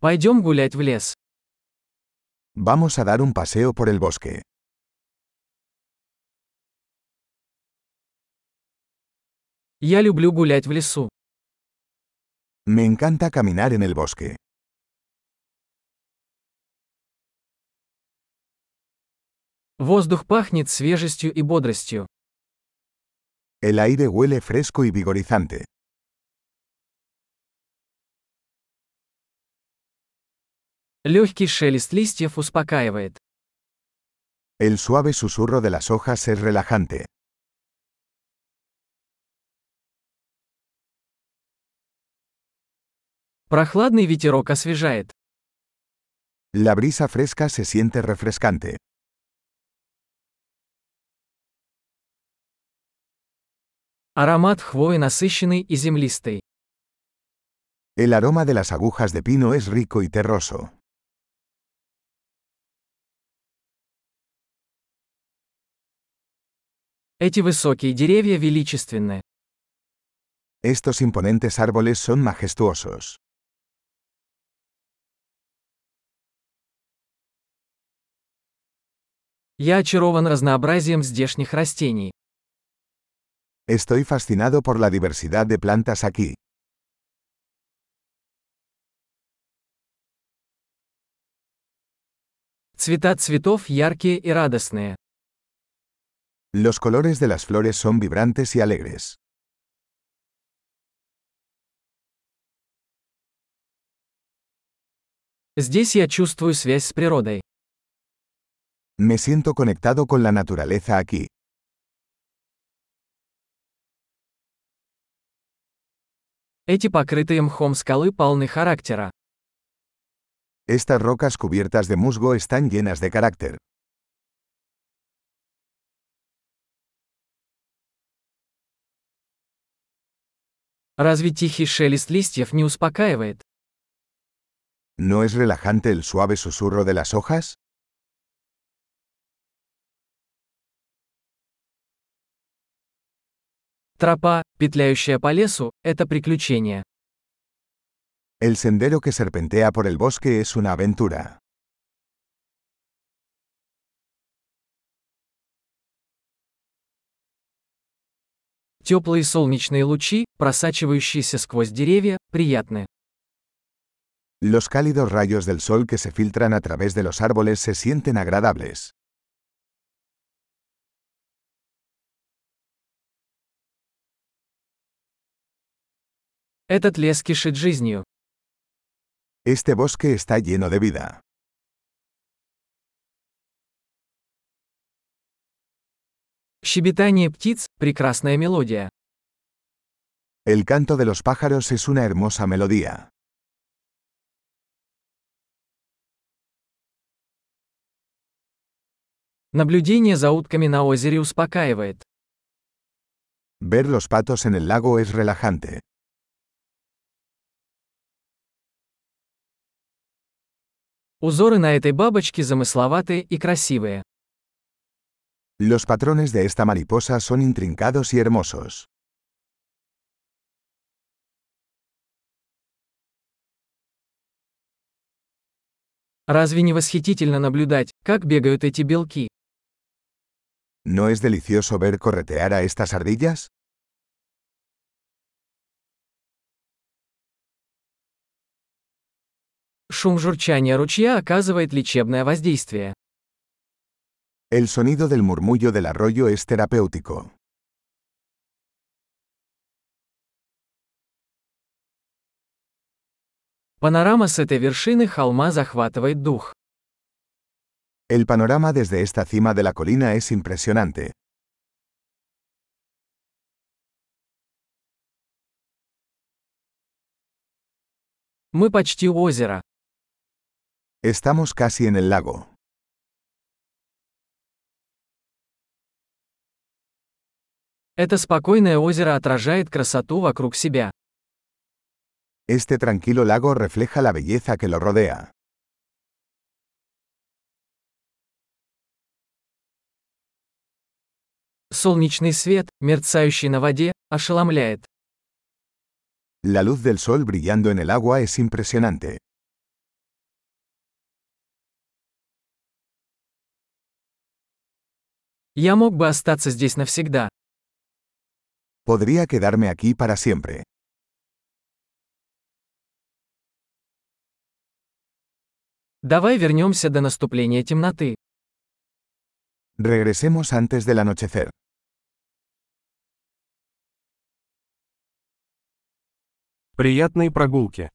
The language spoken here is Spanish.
Пойдем гулять в лес. Vamos a dar un paseo por el bosque. Я люблю гулять в лесу. Me encanta caminar en el bosque. Воздух пахнет свежестью и бодростью. El aire huele fresco y vigorizante. Легкий шелест листьев успокаивает. El suave susurro de las hojas es relajante. Прохладный ветерок освежает. La brisa fresca se siente refrescante. Аромат хвои насыщенный и землистый. El aroma de las agujas de pino es rico y terroso. Эти высокие деревья величественны. Estos imponentes árboles son majestuosos. Я очарован разнообразием здешних растений. Estoy fascinado por la diversidad de plantas aquí. Цвета цветов яркие и радостные. Los colores de las flores son vibrantes y alegres. Здесь я чувствую связь с природой. Me siento conectado con la naturaleza aquí. Эти покрытые мхом скалы полны характера. Estas rocas cubiertas de musgo están llenas de carácter. Разве тихий шелест листьев не успокаивает? ¿No es relajante el suave susurro de las hojas? Тропа, петляющая по лесу, это приключение. El sendero que serpentea por el bosque es una aventura. Теплые солнечные лучи, просачивающиеся сквозь деревья, приятны. Los cálidos rayos del sol que se filtran a través de los árboles se sienten agradables. Этот лес кишит жизнью. Este bosque está lleno de vida. Щебетание птиц – прекрасная мелодия. El canto de los pájaros es una hermosa melodía. Наблюдение за утками на озере успокаивает. Ver los patos en el lago es relajante. Узоры на этой бабочке замысловатые и красивые. Los patrones de esta mariposa son intrincados y hermosos. Разве не восхитительно наблюдать, как бегают эти белки? ¿No es delicioso ver corretear a estas ardillas? Шум журчания ручья оказывает лечебное воздействие. El sonido del murmullo del arroyo es terapéutico. Панорама с этой вершины холма захватывает дух. El panorama desde esta cima de la colina es impresionante. Мы почти у озера. Estamos casi en el lago. Это спокойное озеро отражает красоту вокруг себя. Este tranquilo lago refleja la belleza que lo rodea. Солнечный свет, мерцающий на воде, ошеломляет. La luz del sol brillando en el agua es impresionante. Я мог бы остаться здесь навсегда, Podría quedarme aquí para siempre. Давай вернемся до наступления темноты. Regresemos antes del anochecer. Приятной прогулки.